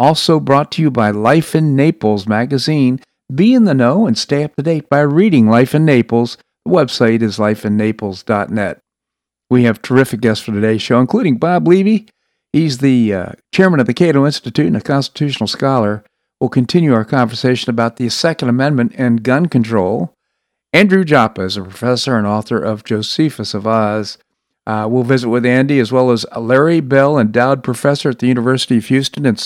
Also brought to you by Life in Naples magazine. Be in the know and stay up to date by reading Life in Naples. The website is lifeinnaples.net. We have terrific guests for today's show, including Bob Levy. He's the uh, chairman of the Cato Institute and a constitutional scholar. We'll continue our conversation about the Second Amendment and gun control. Andrew Joppa is a professor and author of Josephus of Oz. Uh, we'll visit with Andy as well as Larry Bell, endowed professor at the University of Houston in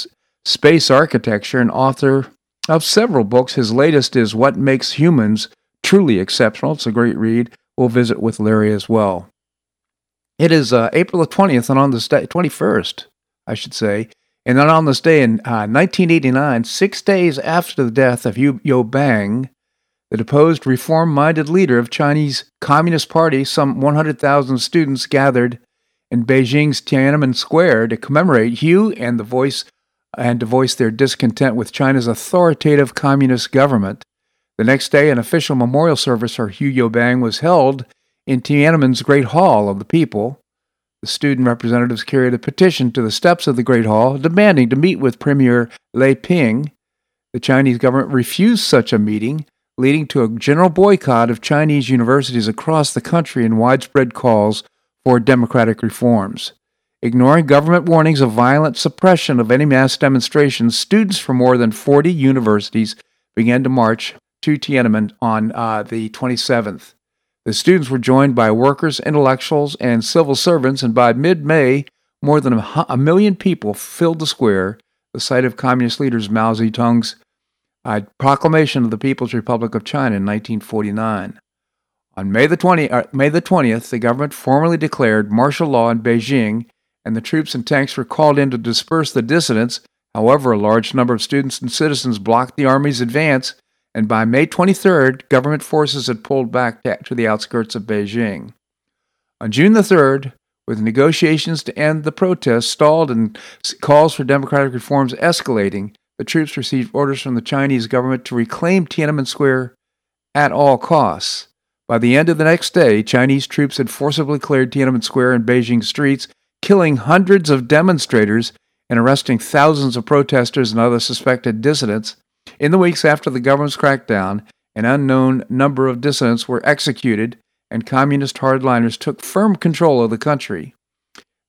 space architecture and author of several books. His latest is What Makes Humans Truly Exceptional. It's a great read. We'll visit with Larry as well. It is uh, April the 20th and on this day, 21st, I should say. And then on this day in uh, 1989, six days after the death of Hu Yaobang, the deposed reform minded leader of Chinese Communist Party, some 100,000 students gathered in Beijing's Tiananmen Square to commemorate Hu and the voice and to voice their discontent with China's authoritative communist government. The next day, an official memorial service for Hu Yaobang was held in Tiananmen's Great Hall of the People. The student representatives carried a petition to the steps of the Great Hall demanding to meet with Premier Li Peng. The Chinese government refused such a meeting, leading to a general boycott of Chinese universities across the country and widespread calls for democratic reforms. Ignoring government warnings of violent suppression of any mass demonstrations, students from more than 40 universities began to march to Tiananmen on uh, the 27th. The students were joined by workers, intellectuals, and civil servants, and by mid May, more than a million people filled the square, the site of communist leaders Mao Zedong's a proclamation of the People's Republic of China in 1949. On May the, 20, uh, May the 20th, the government formally declared martial law in Beijing, and the troops and tanks were called in to disperse the dissidents. However, a large number of students and citizens blocked the army's advance, and by May 23rd, government forces had pulled back to the outskirts of Beijing. On June the 3rd, with negotiations to end the protests stalled and calls for democratic reforms escalating, the troops received orders from the Chinese government to reclaim Tiananmen Square at all costs. By the end of the next day, Chinese troops had forcibly cleared Tiananmen Square and Beijing streets, killing hundreds of demonstrators and arresting thousands of protesters and other suspected dissidents. In the weeks after the government's crackdown, an unknown number of dissidents were executed, and communist hardliners took firm control of the country.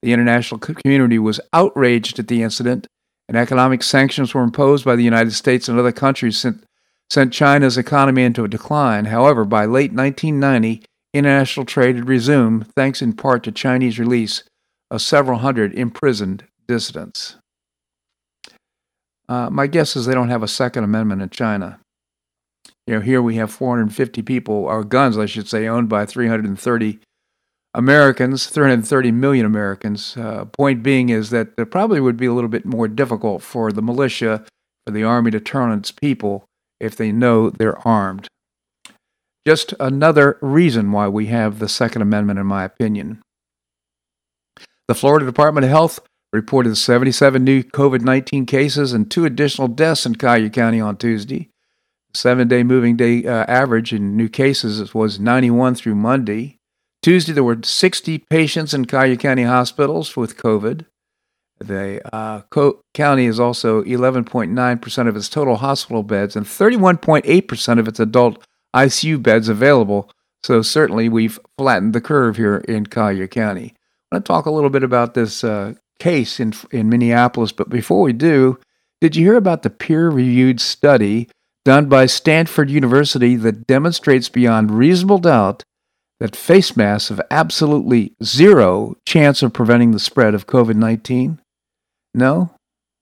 The international community was outraged at the incident and economic sanctions were imposed by the United States and other countries sent, sent China's economy into a decline. However, by late 1990, international trade had resumed, thanks in part to Chinese release of several hundred imprisoned dissidents. Uh, my guess is they don't have a Second Amendment in China. You know, here we have 450 people, or guns, I should say, owned by 330 Americans, 330 million Americans. Uh, point being is that it probably would be a little bit more difficult for the militia, for the army to turn on its people if they know they're armed. Just another reason why we have the Second Amendment, in my opinion. The Florida Department of Health reported 77 new COVID 19 cases and two additional deaths in Collier County on Tuesday. Seven day moving day uh, average in new cases was 91 through Monday. Tuesday, there were 60 patients in Collier County hospitals with COVID. The uh, Co- county is also 11.9% of its total hospital beds and 31.8% of its adult ICU beds available. So, certainly, we've flattened the curve here in Collier County. I want to talk a little bit about this uh, case in, in Minneapolis, but before we do, did you hear about the peer reviewed study done by Stanford University that demonstrates beyond reasonable doubt that face masks have absolutely zero chance of preventing the spread of COVID 19? No?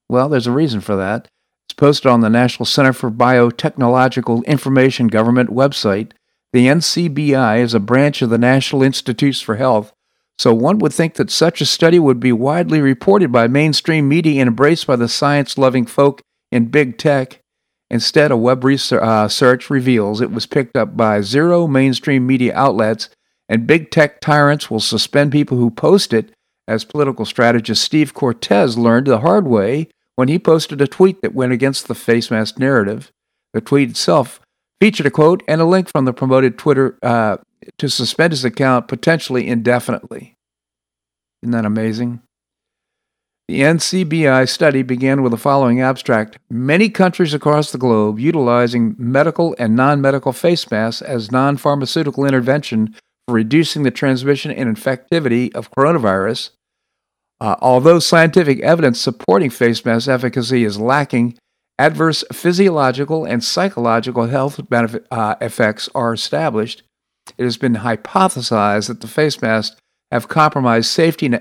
Well, there's a reason for that. It's posted on the National Center for Biotechnological Information Government website. The NCBI is a branch of the National Institutes for Health, So one would think that such a study would be widely reported by mainstream media and embraced by the science loving folk in big tech. Instead, a web research uh, reveals it was picked up by zero mainstream media outlets, and big tech tyrants will suspend people who post it, as political strategist Steve Cortes learned the hard way when he posted a tweet that went against the face mask narrative. The tweet itself featured a quote and a link from the promoted Twitter uh, to suspend his account potentially indefinitely. Isn't that amazing? The NCBI study began with the following abstract Many countries across the globe utilizing medical and non medical face masks as non pharmaceutical intervention for reducing the transmission and infectivity of coronavirus. Uh, although scientific evidence supporting face mask efficacy is lacking, adverse physiological and psychological health benefit, uh, effects are established. It has been hypothesized that the face masks have compromised safety and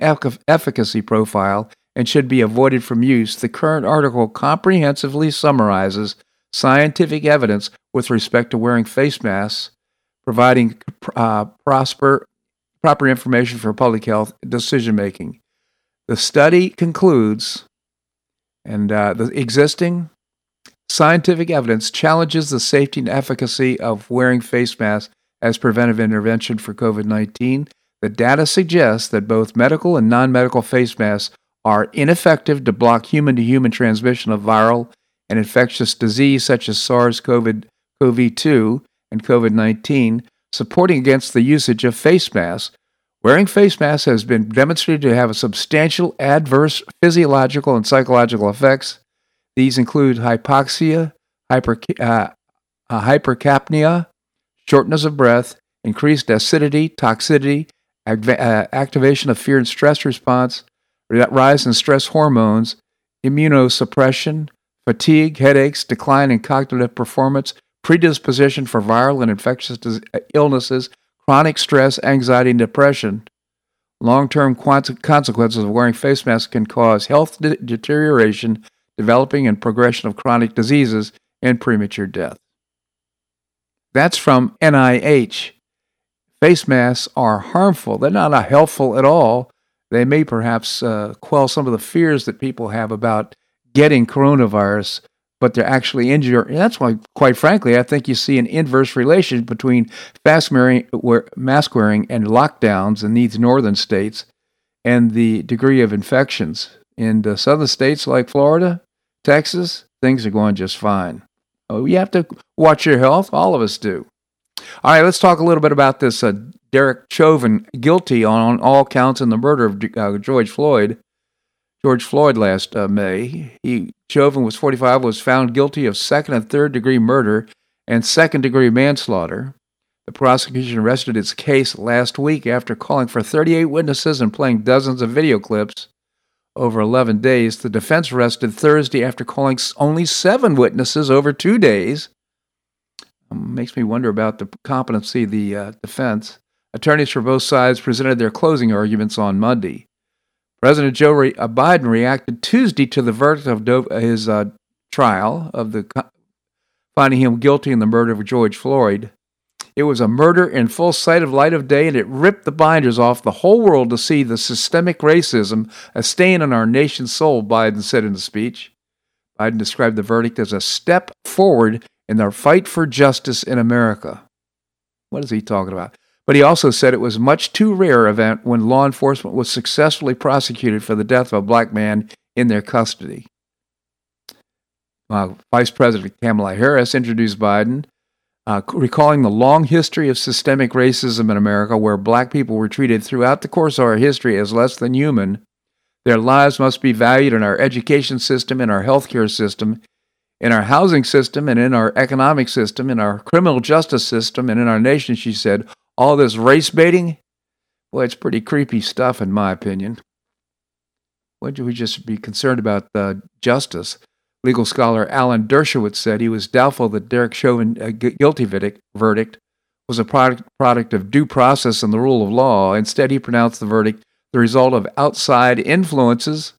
efficacy profile and should be avoided from use. The current article comprehensively summarizes scientific evidence with respect to wearing face masks, providing uh, prosper, proper information for public health decision making. The study concludes, and uh, the existing scientific evidence challenges the safety and efficacy of wearing face masks as preventive intervention for COVID 19. The data suggests that both medical and non medical face masks are ineffective to block human to human transmission of viral and infectious disease such as SARS CoV 2 and COVID 19, supporting against the usage of face masks. Wearing face masks has been demonstrated to have a substantial adverse physiological and psychological effects. These include hypoxia, hyper, uh, uh, hypercapnia, shortness of breath, increased acidity, toxicity, uh, activation of fear and stress response, rise in stress hormones, immunosuppression, fatigue, headaches, decline in cognitive performance, predisposition for viral and infectious illnesses, chronic stress, anxiety, and depression. Long term consequences of wearing face masks can cause health de- deterioration, developing and progression of chronic diseases, and premature death. That's from NIH. Face masks are harmful. They're not helpful at all. They may perhaps uh, quell some of the fears that people have about getting coronavirus, but they're actually injuring. That's why, quite frankly, I think you see an inverse relation between mask wearing, mask wearing and lockdowns in these northern states and the degree of infections. In the southern states like Florida, Texas, things are going just fine. Oh, you have to watch your health. All of us do. All right, let's talk a little bit about this uh, Derek Chauvin, guilty on all counts in the murder of uh, George Floyd. George Floyd last uh, May. He Chauvin was 45, was found guilty of second and third degree murder and second degree manslaughter. The prosecution rested its case last week after calling for 38 witnesses and playing dozens of video clips over 11 days. The defense rested Thursday after calling only seven witnesses over two days. Um, makes me wonder about the competency of the uh, defense. Attorneys for both sides presented their closing arguments on Monday. President Joe Re- uh, Biden reacted Tuesday to the verdict of Do- his uh, trial of the finding him guilty in the murder of George Floyd. It was a murder in full sight of light of day, and it ripped the binders off the whole world to see the systemic racism a stain on our nation's soul, Biden said in a speech. Biden described the verdict as a step forward in our fight for justice in America. What is he talking about? But he also said it was much too rare event when law enforcement was successfully prosecuted for the death of a black man in their custody. Uh, Vice President Kamala Harris introduced Biden uh, recalling the long history of systemic racism in America, where black people were treated throughout the course of our history as less than human. Their lives must be valued in our education system, in our healthcare system, in our housing system, and in our economic system, in our criminal justice system, and in our nation, she said. All this race baiting, well, it's pretty creepy stuff, in my opinion. Wouldn't we just be concerned about uh, justice? Legal scholar Alan Dershowitz said he was doubtful that Derek Chauvin's uh, guilty verdict, verdict was a product, product of due process and the rule of law. Instead, he pronounced the verdict the result of outside influences.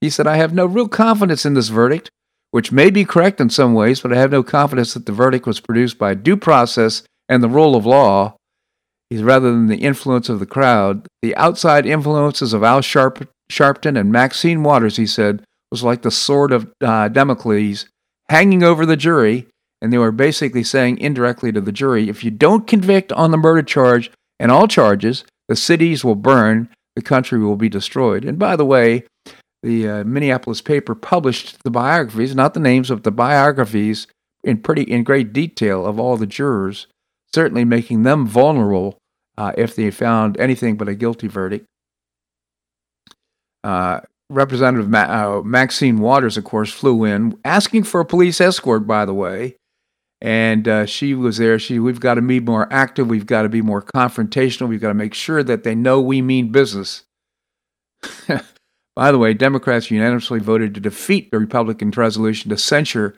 He said, I have no real confidence in this verdict, which may be correct in some ways, but I have no confidence that the verdict was produced by due process and the rule of law. He's rather than the influence of the crowd. The outside influences of Al Sharp, Sharpton and Maxine Waters, he said, was like the sword of uh, hanging over the jury. And they were basically saying indirectly to the jury if you don't convict on the murder charge and all charges, the cities will burn, the country will be destroyed. And by the way, the uh, Minneapolis paper published the biographies, not the names of the biographies, in pretty in great detail of all the jurors, certainly making them vulnerable uh, if they found anything but a guilty verdict. Uh, Representative Ma- uh, Maxine Waters, of course, flew in asking for a police escort. By the way, and uh, she was there. She, we've got to be more active. We've got to be more confrontational. We've got to make sure that they know we mean business. By the way, Democrats unanimously voted to defeat the Republican resolution to censure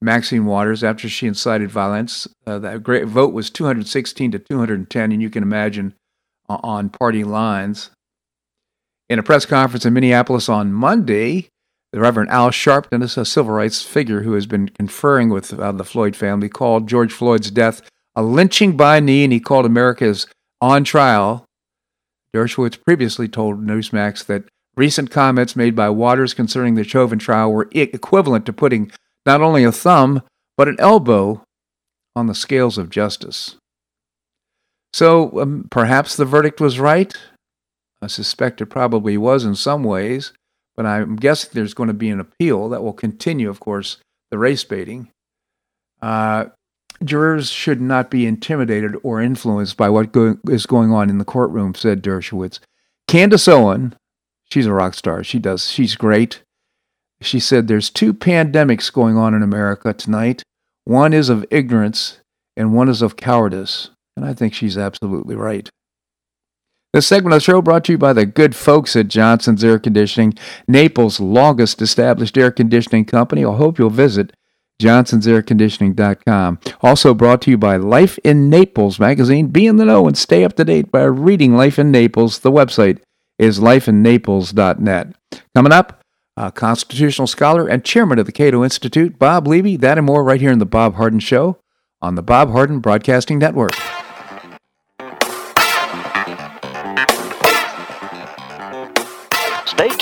Maxine Waters after she incited violence. Uh, that great vote was 216 to 210, and you can imagine uh, on party lines. In a press conference in Minneapolis on Monday, the Reverend Al Sharpton a civil rights figure who has been conferring with uh, the Floyd family, called George Floyd's death a lynching by knee, and he called America's on trial. Dershowitz previously told Newsmax that Recent comments made by Waters concerning the Chauvin trial were equivalent to putting not only a thumb, but an elbow on the scales of justice. So um, perhaps the verdict was right. I suspect it probably was in some ways, but I'm guessing there's going to be an appeal that will continue, of course, the race baiting. Uh, jurors should not be intimidated or influenced by what go- is going on in the courtroom, said Dershowitz. Candace Owen, She's a rock star. She does. She's great. She said there's two pandemics going on in America tonight. One is of ignorance and one is of cowardice. And I think she's absolutely right. This segment of the show brought to you by the good folks at Johnson's Air Conditioning, Naples' longest established air conditioning company. I hope you'll visit johnsonsairconditioning.com. Also brought to you by Life in Naples magazine. Be in the know and stay up to date by reading Life in Naples, the website is lifeinnaples.net. Coming up, a constitutional scholar and chairman of the Cato Institute, Bob Levy. That and more right here in The Bob Harden Show on the Bob Harden Broadcasting Network.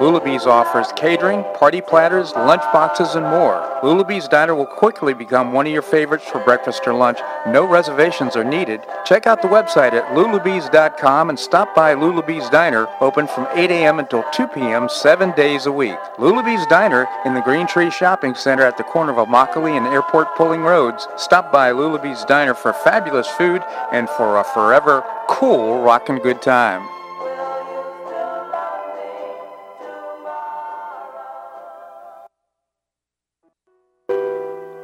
Lulabee's offers catering, party platters, lunch boxes, and more. Lulabee's Diner will quickly become one of your favorites for breakfast or lunch. No reservations are needed. Check out the website at lulabees.com and stop by Lulabees Diner, open from 8 a.m. until 2 p.m. seven days a week. Lulabees Diner in the Green Tree Shopping Center at the corner of Immokalee and Airport Pulling Roads. Stop by Lulabees Diner for fabulous food and for a forever cool rockin' good time.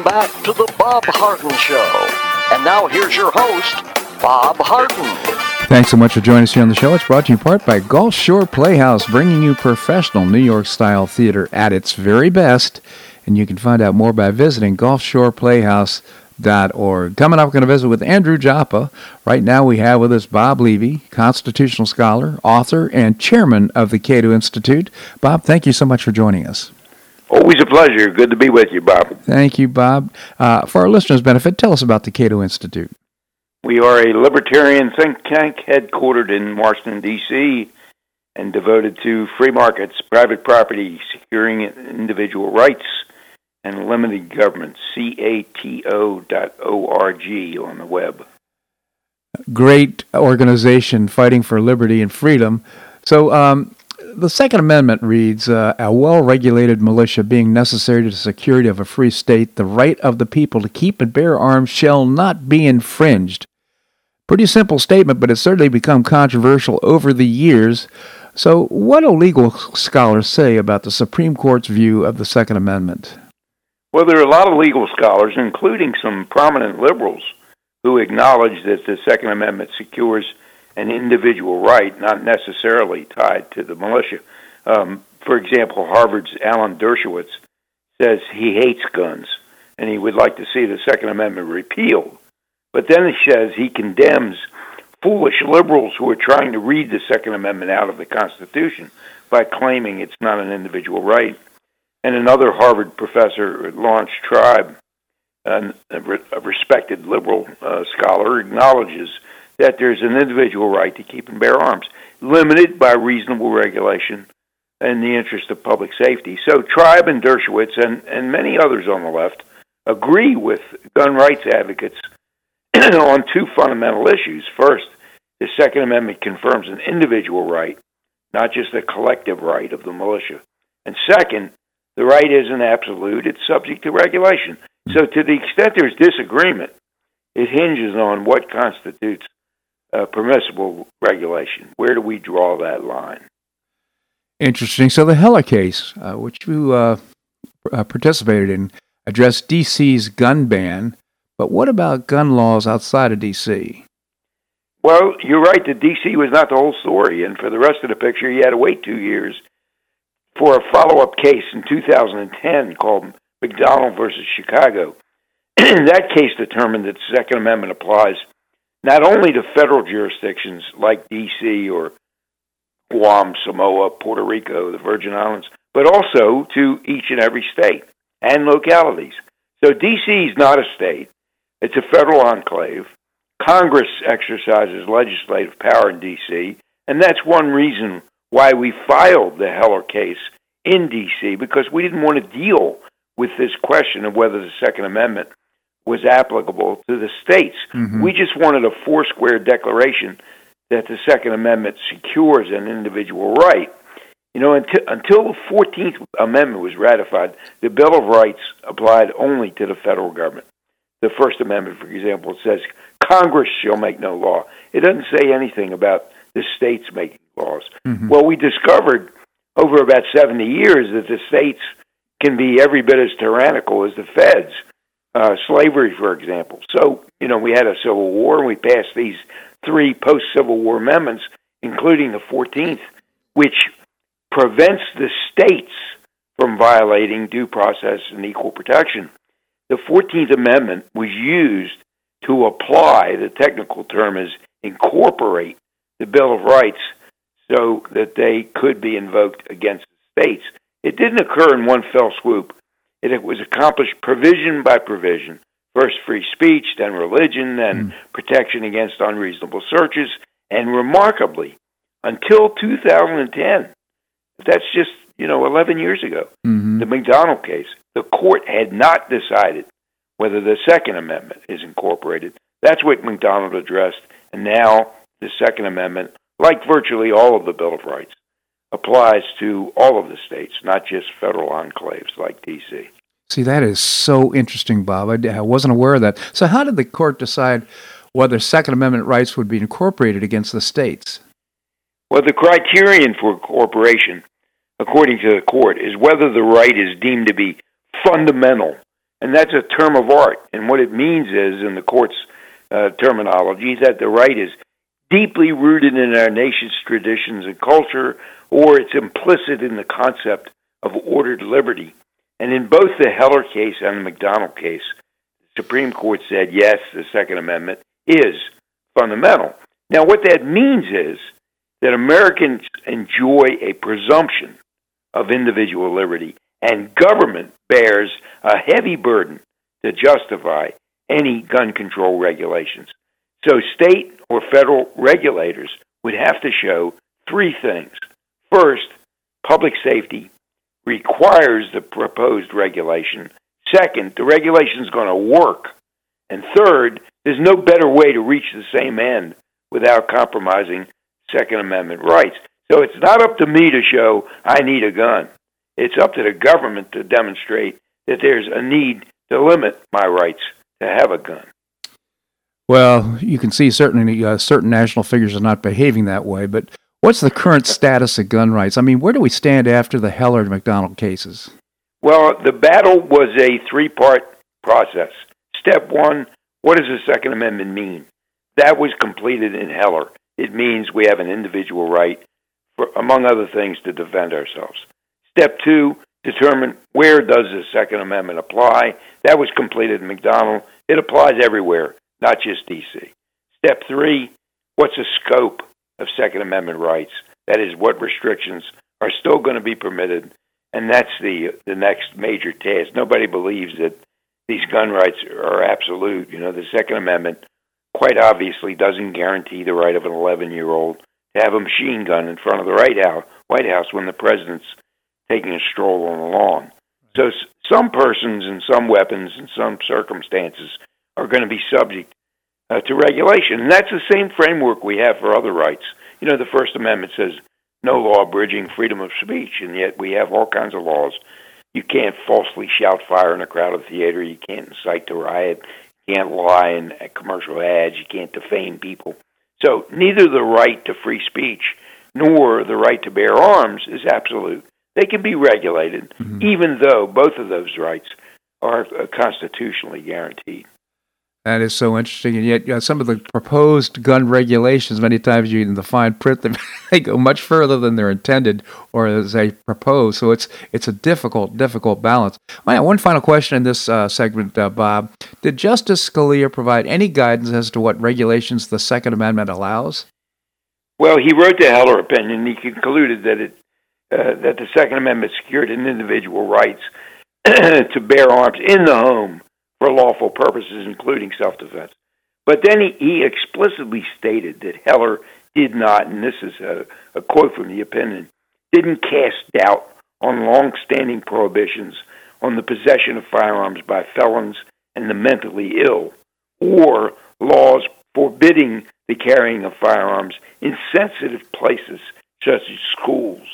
Welcome back to the Bob Harden Show. And now here's your host, Bob Harden. Thanks so much for joining us here on the show. It's brought to you in part by Gulf Shore Playhouse, bringing you professional New York style theater at its very best. And you can find out more by visiting gulfshoreplayhouse.org. Coming up, we're going to visit with Andrew Joppa. Right now, we have with us Bob Levy, constitutional scholar, author, and chairman of the Cato Institute. Bob, thank you so much for joining us. Always a pleasure. Good to be with you, Bob. Thank you, Bob. Uh, for our listeners' benefit, tell us about the Cato Institute. We are a libertarian think tank headquartered in Washington, D.C., and devoted to free markets, private property, securing individual rights, and limited government. C-A-T-O dot O-R-G on the web. Great organization fighting for liberty and freedom. So, um, the Second Amendment reads uh, A well regulated militia being necessary to the security of a free state, the right of the people to keep and bear arms shall not be infringed. Pretty simple statement, but it's certainly become controversial over the years. So, what do legal scholars say about the Supreme Court's view of the Second Amendment? Well, there are a lot of legal scholars, including some prominent liberals, who acknowledge that the Second Amendment secures an individual right, not necessarily tied to the militia. Um, for example, Harvard's Alan Dershowitz says he hates guns and he would like to see the Second Amendment repealed. But then he says he condemns foolish liberals who are trying to read the Second Amendment out of the Constitution by claiming it's not an individual right. And another Harvard professor, Laurence Tribe, a respected liberal uh, scholar, acknowledges that there's an individual right to keep and bear arms, limited by reasonable regulation in the interest of public safety. So Tribe and Dershowitz and, and many others on the left agree with gun rights advocates on two fundamental issues. First, the Second Amendment confirms an individual right, not just a collective right of the militia. And second, the right isn't absolute, it's subject to regulation. So, to the extent there's disagreement, it hinges on what constitutes uh, permissible regulation. Where do we draw that line? Interesting. So, the Heller case, uh, which you uh, uh participated in, addressed D.C.'s gun ban but what about gun laws outside of D.C.? Well, you're right that D.C. was not the whole story, and for the rest of the picture, you had to wait two years for a follow-up case in 2010 called McDonald versus Chicago. that case determined that the Second Amendment applies not only to federal jurisdictions like D.C. or Guam, Samoa, Puerto Rico, the Virgin Islands, but also to each and every state and localities. So D.C. is not a state. It's a federal enclave. Congress exercises legislative power in D.C., and that's one reason why we filed the Heller case in D.C., because we didn't want to deal with this question of whether the Second Amendment was applicable to the states. Mm-hmm. We just wanted a four square declaration that the Second Amendment secures an individual right. You know, until, until the 14th Amendment was ratified, the Bill of Rights applied only to the federal government the First Amendment, for example, says Congress shall make no law. It doesn't say anything about the states making laws. Mm-hmm. Well, we discovered over about 70 years that the states can be every bit as tyrannical as the feds. Uh, slavery, for example. So, you know, we had a civil war, and we passed these three post Civil War amendments, including the 14th, which prevents the states from violating due process and equal protection the 14th Amendment was used to apply, the technical term is incorporate the Bill of Rights so that they could be invoked against the states. It didn't occur in one fell swoop. It was accomplished provision by provision. First free speech, then religion, then mm. protection against unreasonable searches, and remarkably, until 2010, that's just, you know, 11 years ago, mm-hmm. the McDonald case, the court had not decided whether the Second Amendment is incorporated. That's what McDonald addressed, and now the Second Amendment, like virtually all of the Bill of Rights, applies to all of the states, not just federal enclaves like D.C. See, that is so interesting, Bob. I wasn't aware of that. So, how did the court decide whether Second Amendment rights would be incorporated against the states? Well, the criterion for incorporation, according to the court, is whether the right is deemed to be fundamental. And that's a term of art. And what it means is, in the court's uh, terminology, that the right is deeply rooted in our nation's traditions and culture, or it's implicit in the concept of ordered liberty. And in both the Heller case and the McDonald case, the Supreme Court said yes, the Second Amendment is fundamental. Now, what that means is that Americans enjoy a presumption of individual liberty, and government bears a heavy burden to justify any gun control regulations. So, state or federal regulators would have to show three things. First, public safety requires the proposed regulation. Second, the regulation is going to work. And third, there's no better way to reach the same end without compromising Second Amendment rights. So it's not up to me to show I need a gun. It's up to the government to demonstrate that there's a need to limit my rights to have a gun. Well, you can see certainly uh, certain national figures are not behaving that way, but what's the current status of gun rights? I mean, where do we stand after the Heller and McDonald cases? Well, the battle was a three part process. Step one what does the Second Amendment mean? That was completed in Heller. It means we have an individual right, for, among other things, to defend ourselves. Step two, determine where does the Second Amendment apply. That was completed in McDonald. It applies everywhere, not just D.C. Step three, what's the scope of Second Amendment rights? That is, what restrictions are still going to be permitted, and that's the the next major task. Nobody believes that these gun rights are absolute. You know, the Second Amendment quite obviously doesn't guarantee the right of an 11 year old to have a machine gun in front of the White House, White House when the president's taking a stroll on the lawn. So some persons and some weapons in some circumstances are going to be subject uh, to regulation. And that's the same framework we have for other rights. You know, the First Amendment says no law abridging freedom of speech, and yet we have all kinds of laws. You can't falsely shout fire in a crowded theater. You can't incite to riot. You can't lie in commercial ads. You can't defame people. So neither the right to free speech nor the right to bear arms is absolute. They can be regulated, mm-hmm. even though both of those rights are uh, constitutionally guaranteed. That is so interesting, and yet you know, some of the proposed gun regulations, many times you in the fine print, they go much further than they're intended or as they propose. So it's it's a difficult, difficult balance. one final question in this uh, segment, uh, Bob: Did Justice Scalia provide any guidance as to what regulations the Second Amendment allows? Well, he wrote the Heller opinion. He concluded that it uh, that the Second Amendment secured an individual rights to bear arms in the home for lawful purposes, including self defense. But then he, he explicitly stated that Heller did not, and this is a, a quote from the opinion, didn't cast doubt on long-standing prohibitions on the possession of firearms by felons and the mentally ill, or laws forbidding the carrying of firearms in sensitive places such as schools,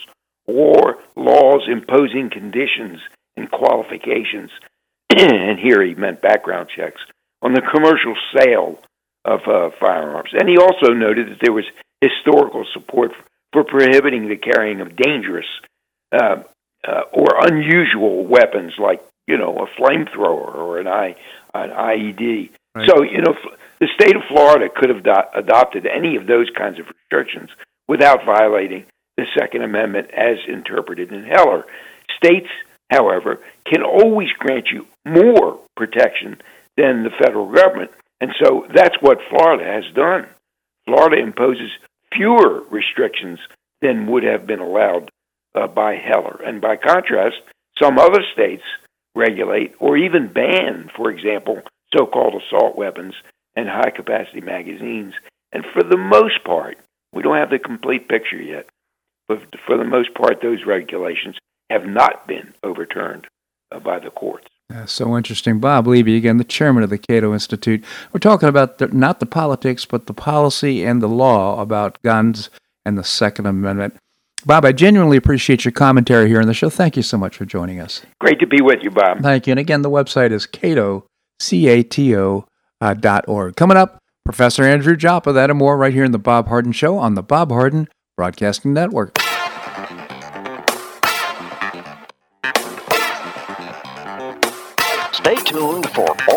or laws imposing conditions and qualifications and here he meant background checks, on the commercial sale of uh, firearms. And he also noted that there was historical support for prohibiting the carrying of dangerous uh, uh, or unusual weapons like, you know, a flamethrower or an, I, an IED. Right. So, you know, the state of Florida could have do- adopted any of those kinds of restrictions without violating the Second Amendment as interpreted in Heller. States however, can always grant you more protection than the federal government. And so that's what Florida has done. Florida imposes fewer restrictions than would have been allowed uh, by Heller. And by contrast, some other states regulate or even ban, for example, so called assault weapons and high capacity magazines. And for the most part, we don't have the complete picture yet, but for the most part, those regulations have not been overturned uh, by the courts. That's so interesting. Bob Levy, again, the chairman of the Cato Institute. We're talking about the, not the politics, but the policy and the law about guns and the Second Amendment. Bob, I genuinely appreciate your commentary here on the show. Thank you so much for joining us. Great to be with you, Bob. Thank you. And again, the website is cato, C-A-T-O, uh, dot org. Coming up, Professor Andrew Joppa, that and more right here in the Bob Harden Show on the Bob Harden Broadcasting Network.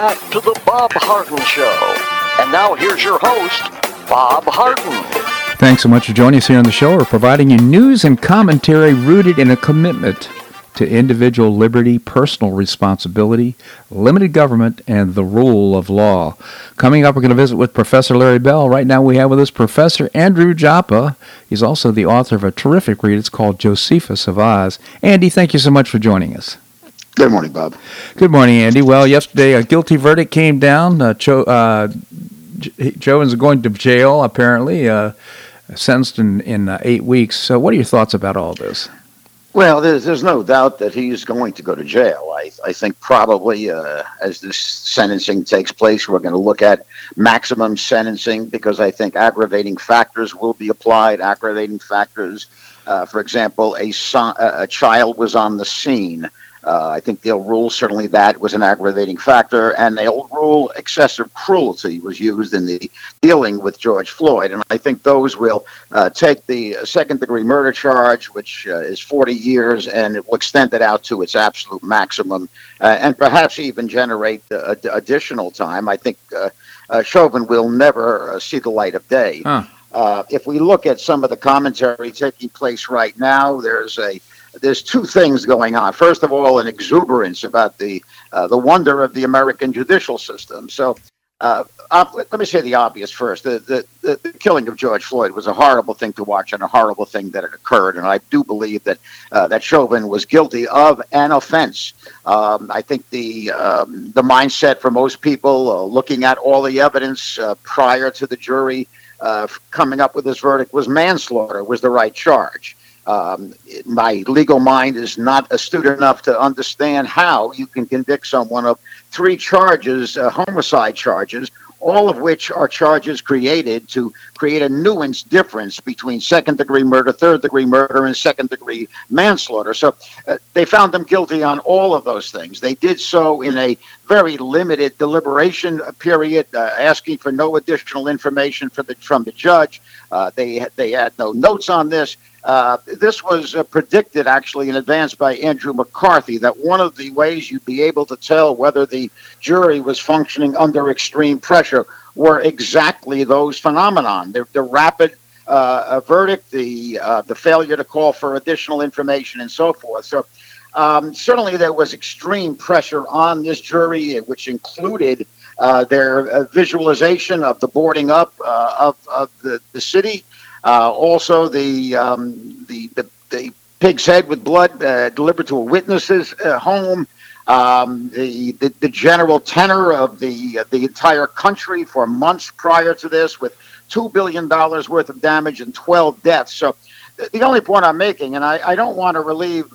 Back to the Bob Harden Show. And now here's your host, Bob Harden. Thanks so much for joining us here on the show. We're providing you news and commentary rooted in a commitment to individual liberty, personal responsibility, limited government, and the rule of law. Coming up, we're going to visit with Professor Larry Bell. Right now, we have with us Professor Andrew Joppa. He's also the author of a terrific read. It's called Josephus of Oz. Andy, thank you so much for joining us. Good morning, Bob. Good morning, Andy. Well, yesterday a guilty verdict came down. Uh, Cho, uh, Chauvin's going to jail, apparently, uh, sentenced in, in uh, eight weeks. So, what are your thoughts about all this? Well, there's, there's no doubt that he's going to go to jail. I, I think probably uh, as this sentencing takes place, we're going to look at maximum sentencing because I think aggravating factors will be applied. Aggravating factors, uh, for example, a, son, a child was on the scene. Uh, I think they'll rule certainly that was an aggravating factor, and they'll rule excessive cruelty was used in the dealing with George Floyd. And I think those will uh, take the second degree murder charge, which uh, is 40 years, and it will extend it out to its absolute maximum, uh, and perhaps even generate uh, additional time. I think uh, Chauvin will never see the light of day. Huh. if we look at some of the commentary taking place right now, there's a there's two things going on. First of all, an exuberance about the uh, the wonder of the American judicial system. So, uh, op- let me say the obvious first: the, the, the killing of George Floyd was a horrible thing to watch and a horrible thing that had occurred. And I do believe that uh, that Chauvin was guilty of an offense. Um, I think the um, the mindset for most people, uh, looking at all the evidence uh, prior to the jury uh, coming up with this verdict, was manslaughter was the right charge. Um, my legal mind is not astute enough to understand how you can convict someone of three charges, uh, homicide charges, all of which are charges created to create a nuance difference between second degree murder, third degree murder, and second degree manslaughter. So uh, they found them guilty on all of those things. They did so in a very limited deliberation period, uh, asking for no additional information the, from the judge. Uh, they they had no notes on this. Uh, this was uh, predicted actually in advance by Andrew McCarthy that one of the ways you'd be able to tell whether the jury was functioning under extreme pressure were exactly those phenomenon the, the rapid uh, verdict, the uh, the failure to call for additional information, and so forth. So um, certainly there was extreme pressure on this jury, which included uh, their uh, visualization of the boarding up uh, of, of the, the city, uh, also the, um, the, the, the pig's head with blood uh, delivered to a witness's uh, home, um, the, the, the general tenor of the the entire country for months prior to this, with two billion dollars worth of damage and 12 deaths. So, the only point I'm making, and I, I don't want to relieve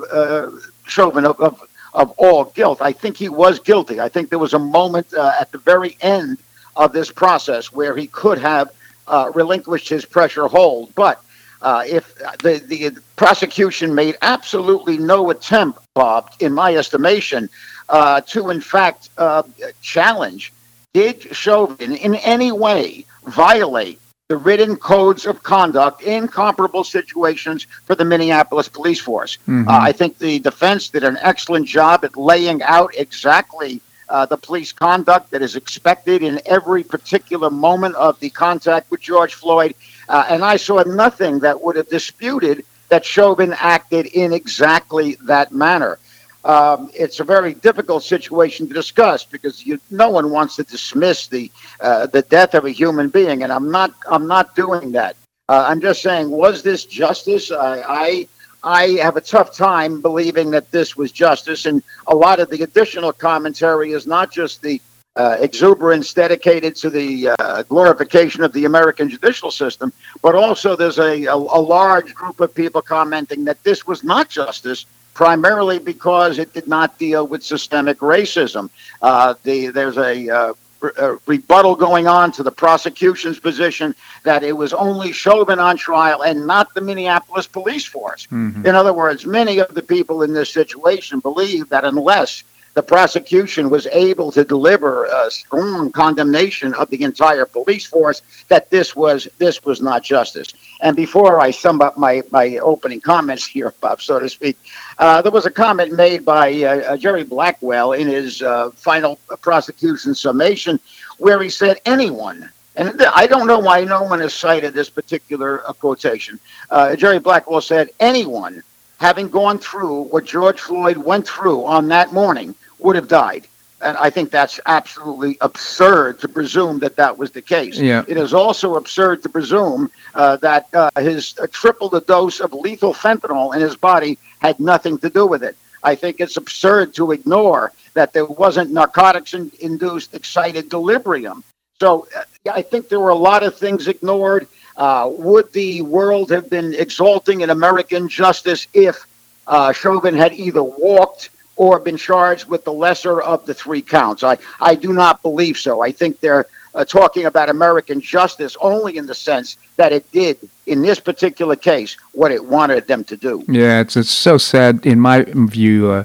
Chauvin of, of of all guilt. I think he was guilty. I think there was a moment uh, at the very end of this process where he could have uh, relinquished his pressure hold. But uh, if the, the prosecution made absolutely no attempt, Bob, in my estimation, uh, to in fact uh, challenge, did Chauvin in any way violate the written codes of conduct in comparable situations for the Minneapolis police force. Mm-hmm. Uh, I think the defense did an excellent job at laying out exactly uh, the police conduct that is expected in every particular moment of the contact with George Floyd. Uh, and I saw nothing that would have disputed that Chauvin acted in exactly that manner um, it's a very difficult situation to discuss because you, no one wants to dismiss the uh, the death of a human being, and I'm not I'm not doing that. Uh, I'm just saying, was this justice? I, I I have a tough time believing that this was justice, and a lot of the additional commentary is not just the uh, exuberance dedicated to the uh, glorification of the American judicial system, but also there's a, a, a large group of people commenting that this was not justice primarily because it did not deal with systemic racism. Uh, the, there's a, uh, a, rebuttal going on to the prosecution's position that it was only Chauvin on trial and not the Minneapolis police force. Mm-hmm. In other words, many of the people in this situation believe that unless the prosecution was able to deliver a strong condemnation of the entire police force that this was this was not justice. And before I sum up my, my opening comments here, Bob, so to speak, uh, there was a comment made by uh, uh Jerry Blackwell in his uh, final prosecution summation where he said anyone and I don't know why no one has cited this particular uh, quotation. Uh, Jerry Blackwell said, anyone having gone through what George Floyd went through on that morning would have died. And I think that's absolutely absurd to presume that that was the case. Yeah. It is also absurd to presume uh, that uh, his uh, triple the dose of lethal fentanyl in his body had nothing to do with it. I think it's absurd to ignore that there wasn't narcotics induced excited delirium. So uh, I think there were a lot of things ignored. Uh, would the world have been exalting in American justice if uh, Chauvin had either walked or been charged with the lesser of the three counts. I, I do not believe so. I think they're uh, talking about American justice only in the sense that it did, in this particular case, what it wanted them to do. Yeah, it's, it's so sad in my view. Uh,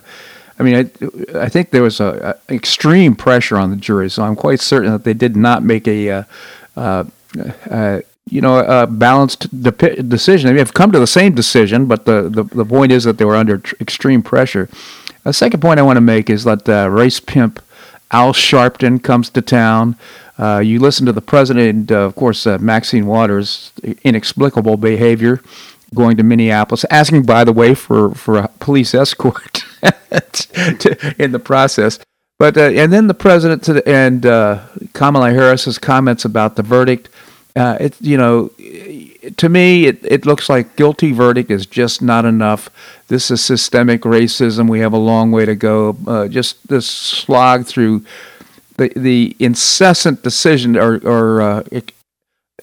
I mean, I, I think there was a, a, extreme pressure on the jury, so I'm quite certain that they did not make a, uh, uh, uh you know, a balanced de- decision. they've come to the same decision, but the, the, the point is that they were under tr- extreme pressure. A second point I want to make is that uh, race pimp Al Sharpton comes to town. Uh, you listen to the president, uh, of course, uh, Maxine Waters' inexplicable behavior going to Minneapolis, asking, by the way, for, for a police escort to, in the process. But uh, and then the president the, and uh, Kamala Harris's comments about the verdict. Uh, it you know to me, it, it looks like guilty verdict is just not enough. This is systemic racism. We have a long way to go. Uh, just this slog through the the incessant decision or, or uh,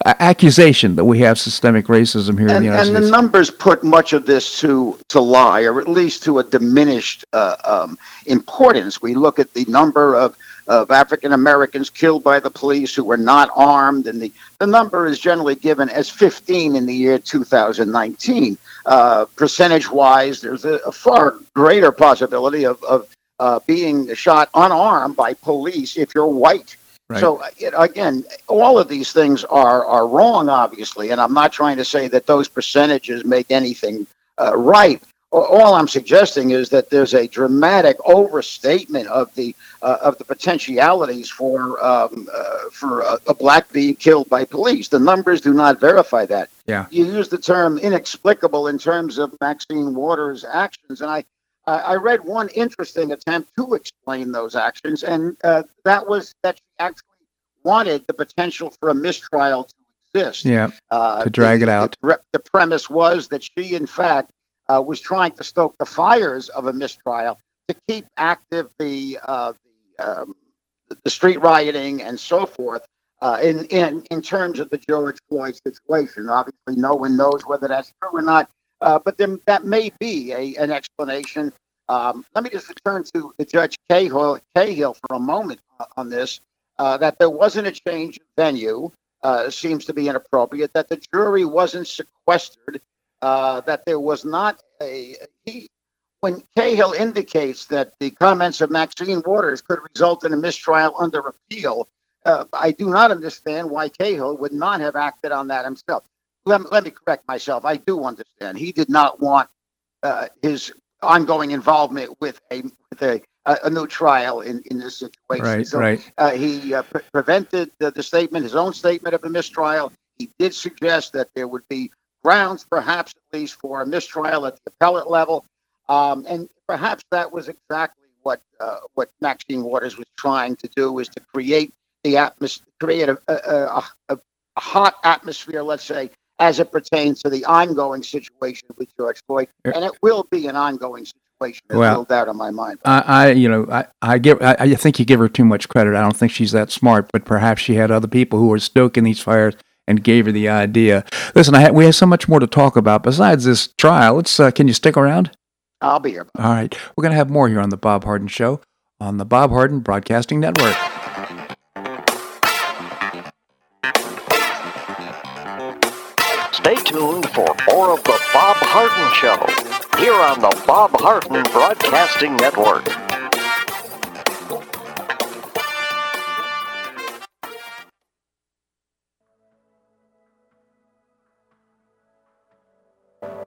accusation that we have systemic racism here and, in the United and States. the numbers put much of this to to lie, or at least to a diminished uh, um, importance. We look at the number of of African Americans killed by the police who were not armed, and the, the number is generally given as 15 in the year 2019. Uh, percentage wise, there's a, a, far greater possibility of, of uh, being shot unarmed by police if you're white. Right. So again, all of these things are are wrong, obviously, and I'm not trying to say that those percentages make anything uh, right all I'm suggesting is that there's a dramatic overstatement of the uh, of the potentialities for um, uh, for a, a, black being killed by police. The numbers do not verify that. Yeah, you use the term inexplicable in terms of Maxine Waters' actions, and I I read one interesting attempt to explain those actions, and uh, that was that she actually wanted the potential for a mistrial to exist. Yeah, Uh, to drag the, it out. The, the premise was that she, in fact, uh, was trying to stoke the fires of a mistrial to keep active the uh, the, um, the street rioting and so forth. Uh, in, in in terms of the George Floyd situation, obviously no one knows whether that's true or not, uh, but then that may be a, an explanation. Um, let me just return to the Judge Cahill, Cahill for a moment on this. Uh, that there wasn't a change of venue uh, seems to be inappropriate. That the jury wasn't sequestered. Uh, that there was not a he. When Cahill indicates that the comments of Maxine Waters could result in a mistrial under appeal, uh, I do not understand why Cahill would not have acted on that himself. Let, let me correct myself. I do understand. He did not want uh, his ongoing involvement with a with a, a, a new trial in, in this situation. right, So right. uh, he uh, pre- prevented the, the statement, his own statement of a mistrial. He did suggest that there would be grounds, perhaps at least, for a mistrial at the appellate level, um, and perhaps that was exactly what uh, what Maxine Waters was trying to do, is to create the atmosphere, create a, a, a, a, hot atmosphere, let's say, as it pertains to the ongoing situation with George Floyd, and it will be an ongoing situation. There's Well, no doubt in my mind. I, I, you know, I, I give, I, I think you give her too much credit. I don't think she's that smart, but perhaps she had other people who were stoking these fires and gave her the idea. Listen, I ha- we have so much more to talk about besides this trial. Let's, uh, can you stick around? I'll be here. All right, we're going to have more here on the Bob Harden Show on the Bob Harden Broadcasting Network. Stay tuned for more of the Bob Harden Show here on the Bob Harden Broadcasting Network.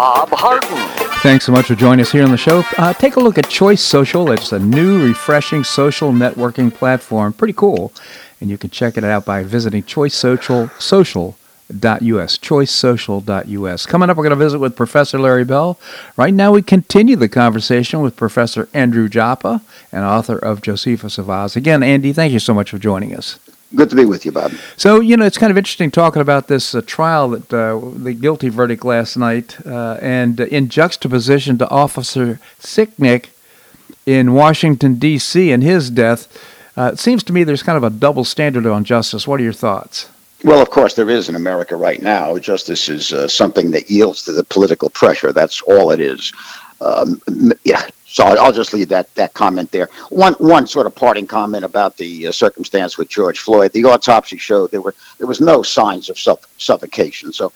Bob Harden. Thanks so much for joining us here on the show. Uh, take a look at Choice Social. It's a new, refreshing social networking platform. Pretty cool. And you can check it out by visiting choicesocial.us. choicesocial.us. Coming up, we're going to visit with Professor Larry Bell. Right now, we continue the conversation with Professor Andrew Joppa, and author of Josephus of Oz. Again, Andy, thank you so much for joining us. Good to be with you, Bob. So, you know, it's kind of interesting talking about this uh, trial that uh, the guilty verdict last night, uh, and in juxtaposition to Officer Sicknick in Washington, D.C., and his death. Uh, it seems to me there's kind of a double standard on justice. What are your thoughts? Well, of course, there is in America right now. Justice is uh, something that yields to the political pressure. That's all it is. Um, yeah. So I'll just leave that, that comment there. One one sort of parting comment about the uh, circumstance with George Floyd. The autopsy showed there were there was no signs of suff- suffocation. So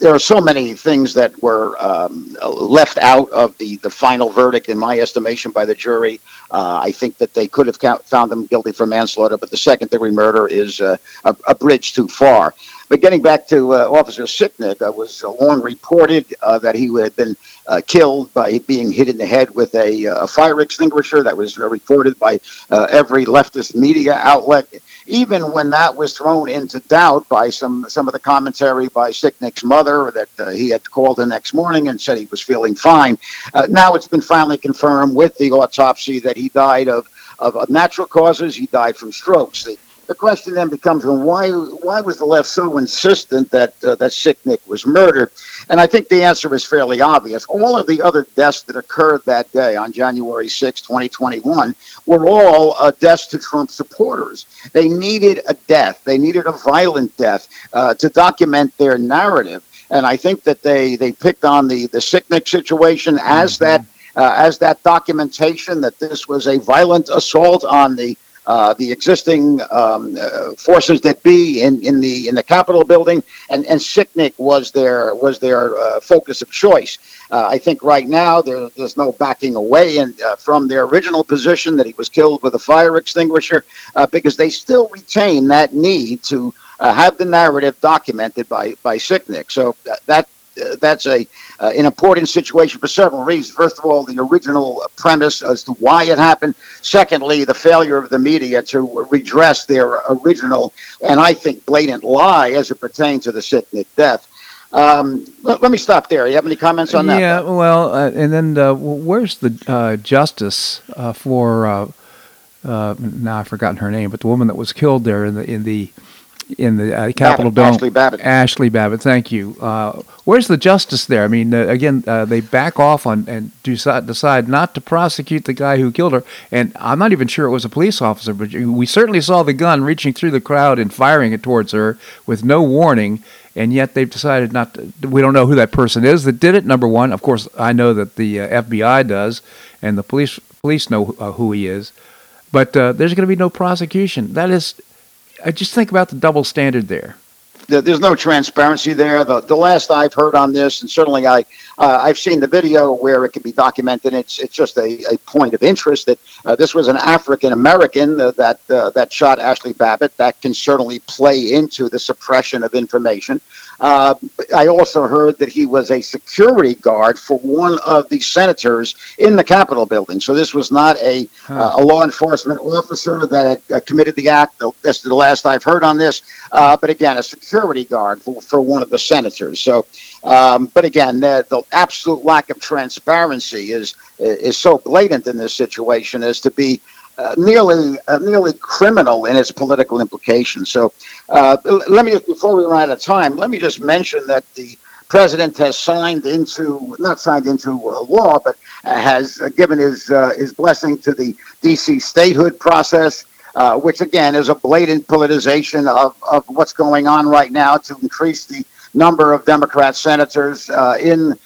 there are so many things that were um, left out of the, the final verdict, in my estimation, by the jury. Uh, I think that they could have count, found them guilty for manslaughter, but the second degree murder is uh, a, a, bridge too far. But getting back to uh, Officer Sicknick, it was long reported uh, that he had been uh, killed by being hit in the head with a, a fire extinguisher. That was reported by every leftist media outlet even when that was thrown into doubt by some some of the commentary by Sicknick's mother that uh, he had called the next morning and said he was feeling fine. Uh, now it's been finally confirmed with the autopsy that he died of of natural causes. He died from strokes. The, the question then becomes, well, why why was the left so insistent that uh, that Sicknick was murdered? And I think the answer is fairly obvious. All of the other deaths that occurred that day on January 6, 2021, were all uh, deaths to Trump supporters. They needed a death. They needed a violent death uh, to document their narrative. And I think that they they picked on the the Sicknick situation as mm-hmm. that. Uh, as that documentation that this was a violent assault on the uh, the existing um, uh, forces that be in, in the in the Capitol building, and, and Sicknick was their was their uh, focus of choice. Uh, I think right now there, there's no backing away in, uh, from their original position that he was killed with a fire extinguisher, because they still retain that need to have the narrative documented by by Sicknick. So that that's a uh, an important situation for several reasons. First of all, the original premise as to why it happened. Secondly, the failure of the media to redress their original and I think blatant lie as it pertains to the Sicknick death. Um, let, let, me stop there. You have any comments on that? Yeah, well, uh, and then uh, where's the uh, justice uh, for? Uh, now I've forgotten her name, but the woman that was killed there in the in the in the uh, Capitol Dome. Ashli Babbitt. Ashli Babbitt. Thank you. Uh, where's the justice there? I mean, uh, again, uh, they back off on and decide, decide not to prosecute the guy who killed her. And I'm not even sure it was a police officer, but we certainly saw the gun reaching through the crowd and firing it towards her with no warning. And yet they've decided not to. We don't know who that person is that did it. Number one, of course, I know that the uh, FBI does, and the police police know uh, who he is. But there's going to be no prosecution. That is I just think about the double standard there. There's no transparency there. The, the last I've heard on this, and certainly I, uh, I've seen the video where it can be documented. It's it's just a, a point of interest that uh, this was an African American uh, that uh, that shot Ashli Babbitt. That can certainly play into the suppression of information. Uh, I also heard that he was a security guard for one of the senators in the Capitol building. So this was not a, huh. uh, a law enforcement officer that uh, committed the act. That's the last I've heard on this. Uh, but again, a security guard for, for one of the senators. So, um, but again, the, the absolute lack of transparency is is so blatant in this situation as to be uh, nearly uh, nearly criminal in its political implications. So, uh, let me just before we run out of time, let me just mention that the president has signed into not signed into law, but has given his uh, his blessing to the D.C. statehood process. Uh, which again is a blatant politicization of, of what's going on right now to increase the number of Democrat senators in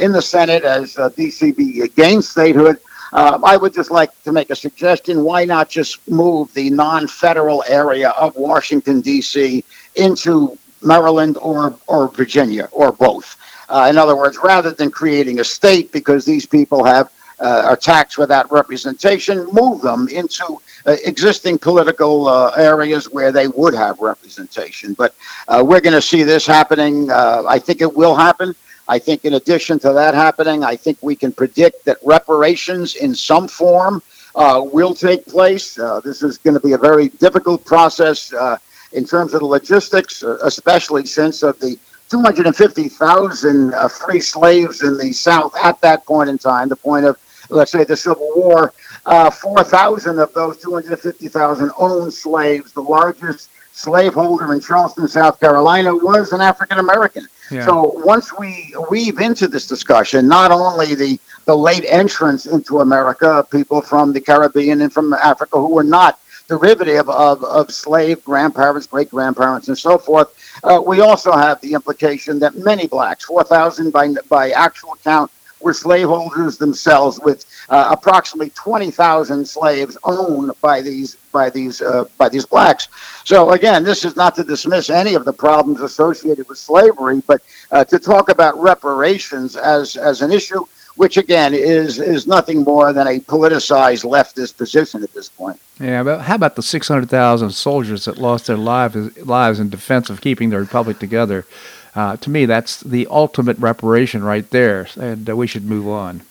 in the Senate as DCB gains statehood. Uh, I would just like to make a suggestion. Why not just move the non federal area of Washington, D.C. into Maryland or, or Virginia or both? Uh, in other words, rather than creating a state because these people have uh, are taxed without representation, move them into uh, existing political uh, areas where they would have representation. But uh, we're going to see this happening. Uh, I think it will happen. I think, in addition to that happening, I think we can predict that reparations in some form uh, will take place. Uh, this is going to be a very difficult process uh, in terms of the logistics, uh, especially since of the 250,000 uh, free slaves in the South at that point in time, the point of, let's say, the Civil War. Uh, 4,000 of those 250,000 owned slaves, the largest slaveholder in Charleston, South Carolina, was an African American. Yeah. So once we weave into this discussion, not only the, the late entrance into America, of people from the Caribbean and from Africa who were not derivative of, of slave grandparents, great grandparents, and so forth, uh, we also have the implication that many blacks, 4,000 by, by actual count, were slaveholders themselves, with uh, approximately 20,000 slaves owned by these by these uh, by these blacks. So again, this is not to dismiss any of the problems associated with slavery, but uh, to talk about reparations as as an issue, which again is is nothing more than a politicized leftist position at this point. Yeah, but how about the 600,000 soldiers that lost their lives lives in defense of keeping the republic together? Uh, to me, that's the ultimate reparation right there, and uh, we should move on.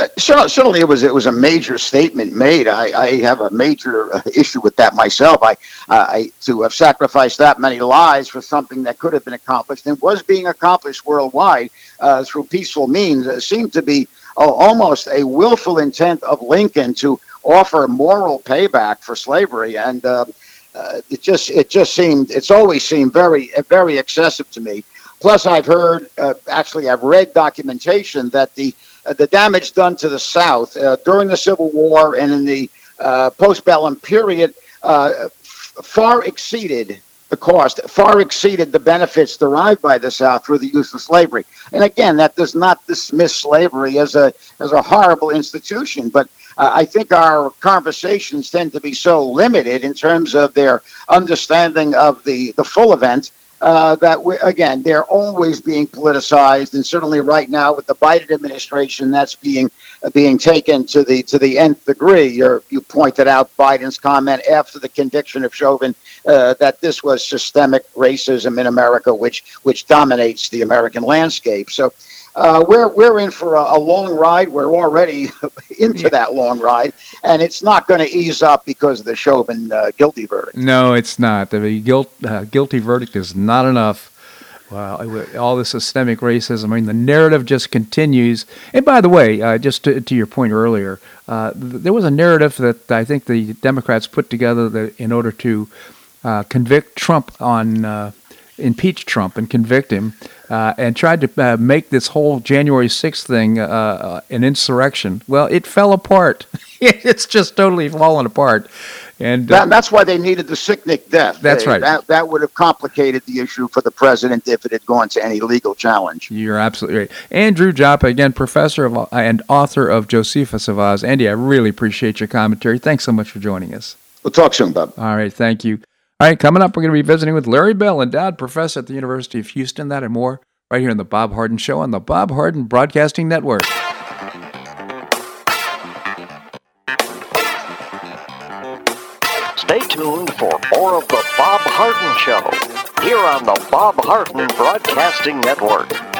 Uh, certainly, it was it was a major statement made. I, I have a major uh, issue with that myself. I, I to have sacrificed that many lives for something that could have been accomplished and was being accomplished worldwide uh, through peaceful means uh, seemed to be almost a willful intent of Lincoln to offer moral payback for slavery and. Uh, uh, it just it just seemed it's always seemed very very excessive to me. Plus, I've heard uh, actually I've read documentation that the uh, the damage done to the South uh, during the Civil War and in the uh, postbellum period uh, far exceeded the cost, far exceeded the benefits derived by the South through the use of slavery. And again, that does not dismiss slavery as a as a horrible institution, but uh, I think our conversations tend to be so limited in terms of their understanding of the, the full event uh, that, we, again, they're always being politicized. And certainly right now with the Biden administration, that's being uh, being taken to the to the nth degree. You're, you pointed out Biden's comment after the conviction of Chauvin uh, that this was systemic racism in America, which which dominates the American landscape. So uh, we're we're in for a, a, long ride. We're already into that long ride, and it's not going to ease up because of the Chauvin uh, guilty verdict. No, it's not. The guilt uh, guilty verdict is not enough. Well, all the systemic racism. I mean, the narrative just continues. And by the way, uh, just to, to, your point earlier, uh, th- there was a narrative that I think the Democrats put together that in order to uh, convict Trump on impeach Trump and convict him uh, and tried to uh, make this whole January 6th thing uh, uh, an insurrection. Well, it fell apart. it's just totally fallen apart. And uh, that, that's why they needed the Sicknick death. That's they, right. That, that would have complicated the issue for the president if it had gone to any legal challenge. You're absolutely right. Andrew Joppa, again, professor of, and author of Josephus of Oz. Andy, I really appreciate your commentary. Thanks so much for joining us. We'll talk soon, Bob. All right. Thank you. All right, coming up, we're going to be visiting with Larry Bell, endowed professor at the University of Houston. That and more right here on The Bob Harden Show on the Bob Harden Broadcasting Network. Stay tuned for more of The Bob Harden Show here on the Bob Harden Broadcasting Network.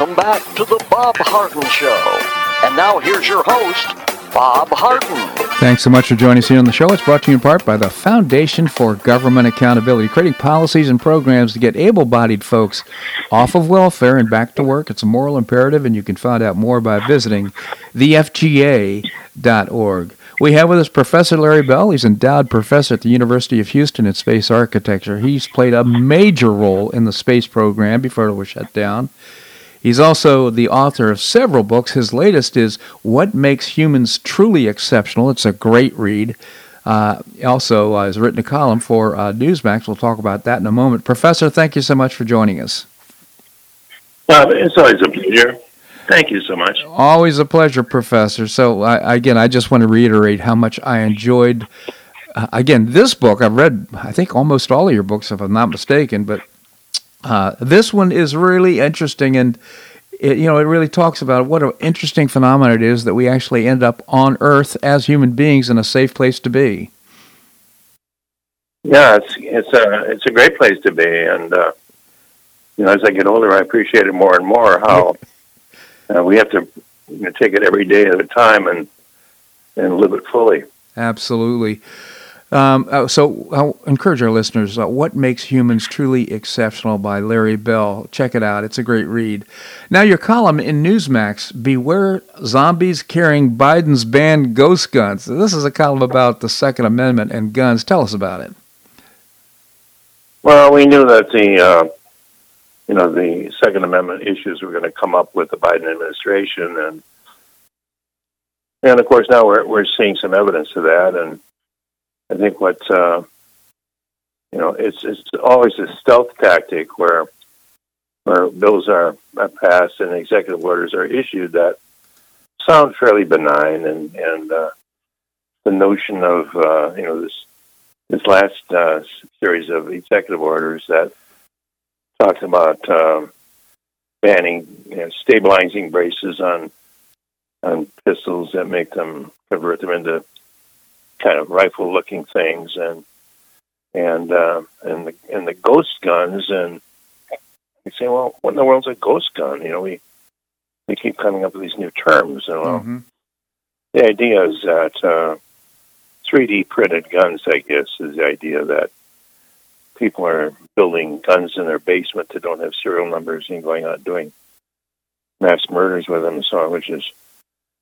Welcome back to the Bob Harden Show. And now here's your host, Bob Harden. Thanks so much for joining us here on the show. It's brought to you in part by the Foundation for Government Accountability, creating policies and programs to get able bodied folks off of welfare and back to work. It's a moral imperative, and you can find out more by visiting thefga.org. We have with us Professor Larry Bell. He's an endowed professor at the University of Houston in space architecture. He's played a major role in the space program before it was shut down. He's also the author of several books. His latest is What Makes Humans Truly Exceptional. It's a great read. Uh, also, uh, has written a column for uh, Newsmax. We'll talk about that in a moment. Professor, thank you so much for joining us. Well, it's always a pleasure. Thank you so much. Always a pleasure, Professor. So, I, again, I just want to reiterate how much I enjoyed. Uh, again, this book, I've read, I think, almost all of your books, if I'm not mistaken, but uh, this one is really interesting. And, it, you know, it really talks about what an interesting phenomenon it is that we actually end up on Earth as human beings in a safe place to be. Yeah, it's it's a it's a great place to be, and uh, you know, as I get older, I appreciate it more and more. How uh, we have to you know, take it every day at a time and and live it fully. Absolutely. Um, uh, so I'll encourage our listeners. Uh, what makes humans truly exceptional by Larry Bell? Check it out; it's a great read. Now, your column in Newsmax: Beware zombies carrying Biden's banned ghost guns. This is a column about the Second Amendment and guns. Tell us about it. Well, we knew that the uh, you know the Second Amendment issues were going to come up with the Biden administration, and and of course now we're we're seeing some evidence of that, and I think what uh, you know it's it's always a stealth tactic where where bills are, passed and executive orders are issued that sound fairly benign, and and uh, the notion of uh, you know this this last uh, series of executive orders that talks about um, banning you know, stabilizing braces on on pistols that make them convert them into kind of rifle looking things and and uh, and the and the ghost guns and you say, well, what in the world's a ghost gun? You know, we we keep coming up with these new terms, and well, Mm-hmm. the idea is that uh, 3D printed guns, I guess, is the idea that people are building guns in their basement that don't have serial numbers and going out doing mass murders with them, so on, which is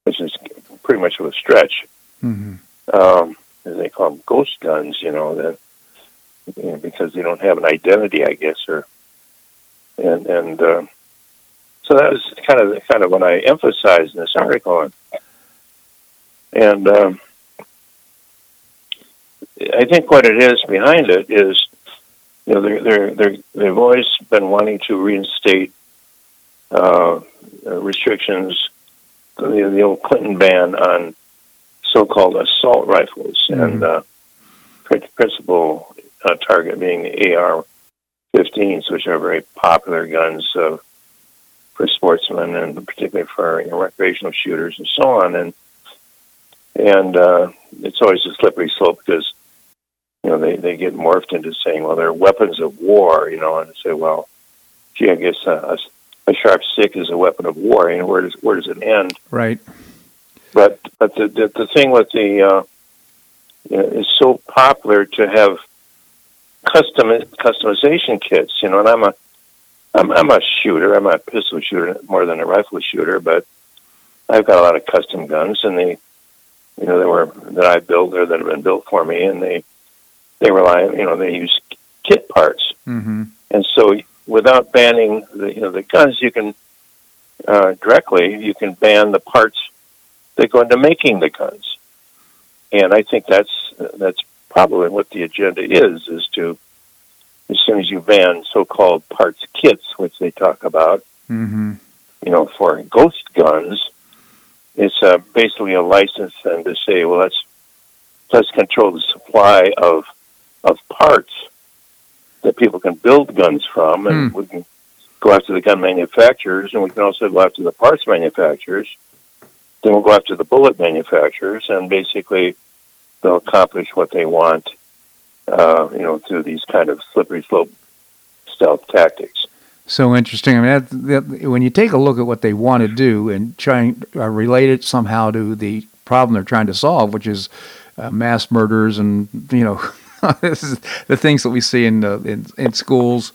which is pretty much of a stretch. Mm-hmm. Um, as they call them, ghost guns. You know that you know, because they don't have an identity, I guess, or and and uh, so that was kind of kind of what I emphasized in this article, and, and um, I think what it is behind it is, you know, they're they're they're they've always been wanting to reinstate uh, restrictions, the, the old Clinton ban on so-called assault rifles, Mhm. and uh, principal uh, target being the AR-15s, which are very popular guns uh, for sportsmen and particularly for you know, recreational shooters and so on. And and uh, it's always a slippery slope because you know they, they get morphed into saying, well, they're weapons of war, you know, and say, well, gee, I guess uh, a, a sharp stick is a weapon of war. You know, where does where does it end? Right. But but the the, the thing with the uh, you know, is so popular to have custom customization kits. You know, and I'm a I'm I'm a shooter. I'm a pistol shooter more than a rifle shooter, but I've got a lot of custom guns, and they you know that were that I built or that have been built for me, and they they rely you know they use kit parts, Mm-hmm. and so without banning the you know the guns, you can uh, directly you can ban the parts that go into making the guns, and I think that's that's probably what the agenda is is to as soon as you ban so-called parts kits, which they talk about, Mm-hmm. you know, for ghost guns, it's uh, basically a license then to say, well, let's let's control the supply of of parts that people can build guns from, and we can go after the gun manufacturers, and we can also go after the parts manufacturers. Then we'll go after the bullet manufacturers, and basically they'll accomplish what they want, uh, you know, through these kind of slippery slope stealth tactics. So interesting. I mean, that, that, when you take a look at what they want to do and try and uh, relate it somehow to the problem they're trying to solve, which is uh, mass murders and you know the things that we see in uh, in, in schools.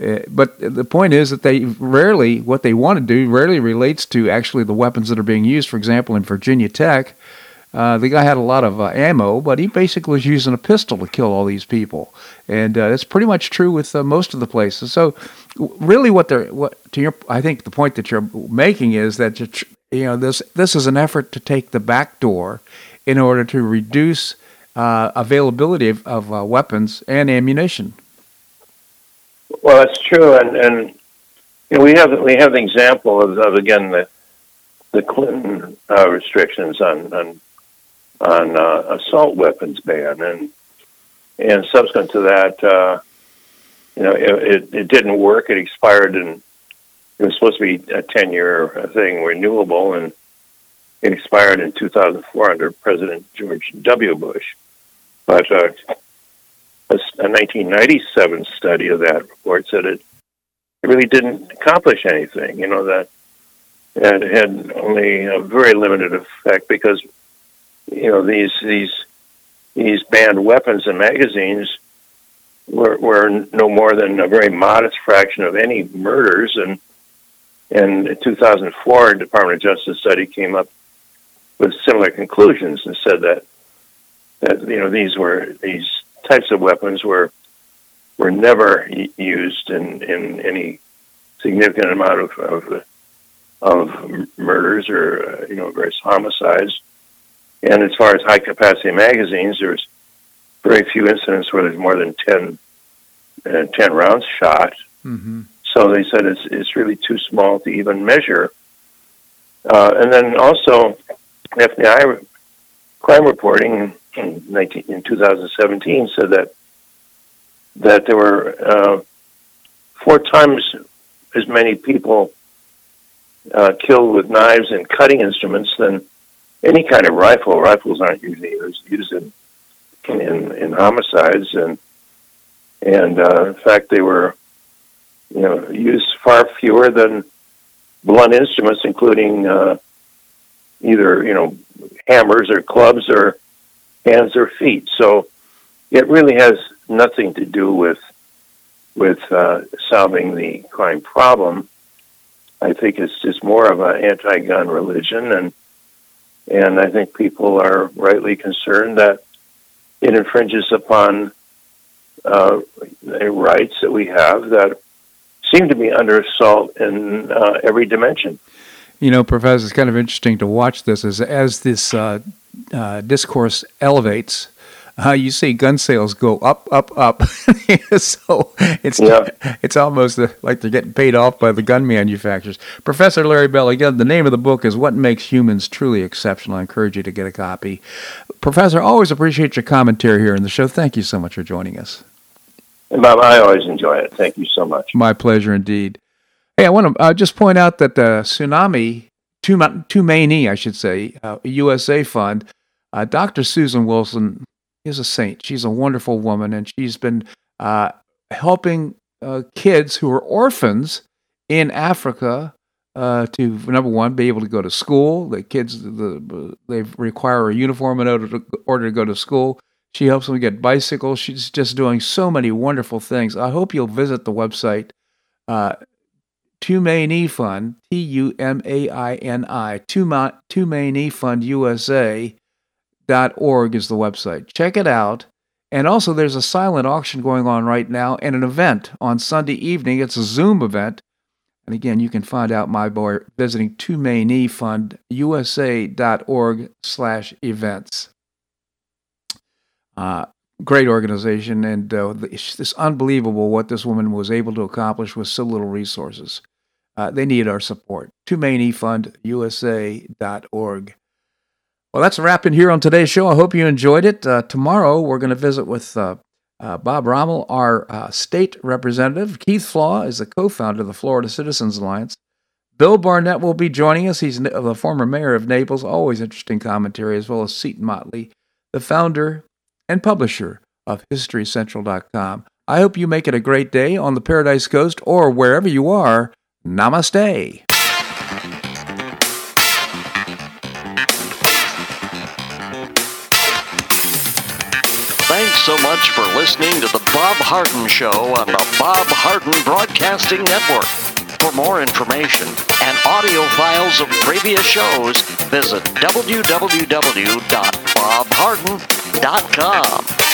Uh, but the point is that they rarely what they want to do rarely relates to actually the weapons that are being used. For example, in Virginia Tech, uh, the guy had a lot of uh, ammo, but he basically was using a pistol to kill all these people, and uh, that's pretty much true with uh, most of the places. So, really, what they're what to your I think the point that you're making is that you know this this is an effort to take the back door in order to reduce uh, availability of, of weapons and ammunition. Well, that's true, and and you know, we have we have the example of, of again the the Clinton uh, restrictions on on on uh, assault weapons ban, and and subsequent to that, uh, you know, it, it, it, didn't work. It expired, and it was supposed to be a ten-year thing, renewable, and it expired in 2004 under President George W. Bush. But uh, a, a 1997 study of that report said it, it really didn't accomplish anything. You know that it had only a very limited effect because you know these these these banned weapons and magazines were, were no more than a very modest fraction of any murders and in 2004 Department of Justice study came up with similar conclusions and said that that you know these were these types of weapons were were never used in in any significant amount of of, of murders or uh, you know various homicides and as far as high capacity magazines, there's very few incidents where there's more than 10, uh, 10 rounds shot. Mm-hmm. So they said it's, it's really too small to even measure. Uh, and then also, FBI crime reporting in, 19, in 2017 said that that there were uh, four times as many people uh, killed with knives and cutting instruments than any kind of rifle. Rifles aren't usually used, in, in in homicides, and and uh, in fact they were, you know, used far fewer than blunt instruments, including uh, either you know hammers or clubs or hands or feet. So it really has nothing to do with with uh, solving the crime problem. I think it's just more of an anti-gun religion, and and I think people are rightly concerned that it infringes upon uh, rights that we have that seem to be under assault in uh, every dimension. You know, Professor, it's kind of interesting to watch this as as this uh, uh discourse elevates uh, you see gun sales go up, up, up. so it's yeah. it's almost like they're getting paid off by the gun manufacturers. Professor Larry Bell, again, the name of the book is What Makes Humans Truly Exceptional. I encourage you to get a copy. Professor, always appreciate your commentary here in the show. Thank you so much for joining us. Bob, I always enjoy it. Thank you so much. My pleasure indeed. Hey, I want to uh, just point out that the tsunami, Tumaini, I should say, uh, USA Fund, uh, Dr. Susan Wilson is a saint. She's a wonderful woman, and she's been uh, helping uh, kids who are orphans in Africa uh, to number one be able to go to school. The kids the, they require a uniform in order to, order to go to school. She helps them get bicycles. She's just doing so many wonderful things. I hope you'll visit the website. Uh, Tumaini Fund, T U M A I N I, Tumaini Fund USA org is the website. Check it out. And also, there's a silent auction going on right now and an event on Sunday evening. It's a Zoom event. And again, you can find out my boy visiting tumainifund.usa.org slash events. Uh, great organization, and uh, it's unbelievable what this woman was able to accomplish with so little resources. Uh, they need our support. tumainifund.usa.org. Well, that's a wrap in here on today's show. I hope you enjoyed it. Uh, tomorrow, we're going to visit with uh, uh, Bob Rommel, our uh, state representative. Keith Flaugh is the co founder of the Florida Citizens Alliance. Bill Barnett will be joining us. He's the former mayor of Naples, always interesting commentary, as well as Seton Motley, the founder and publisher of HistoryCentral.com. I hope you make it a great day on the Paradise Coast or wherever you are. Namaste. Thanks so much for listening to The Bob Harden Show on the Bob Harden Broadcasting Network. For more information and audio files of previous shows, visit www.bobharden.com Dot.com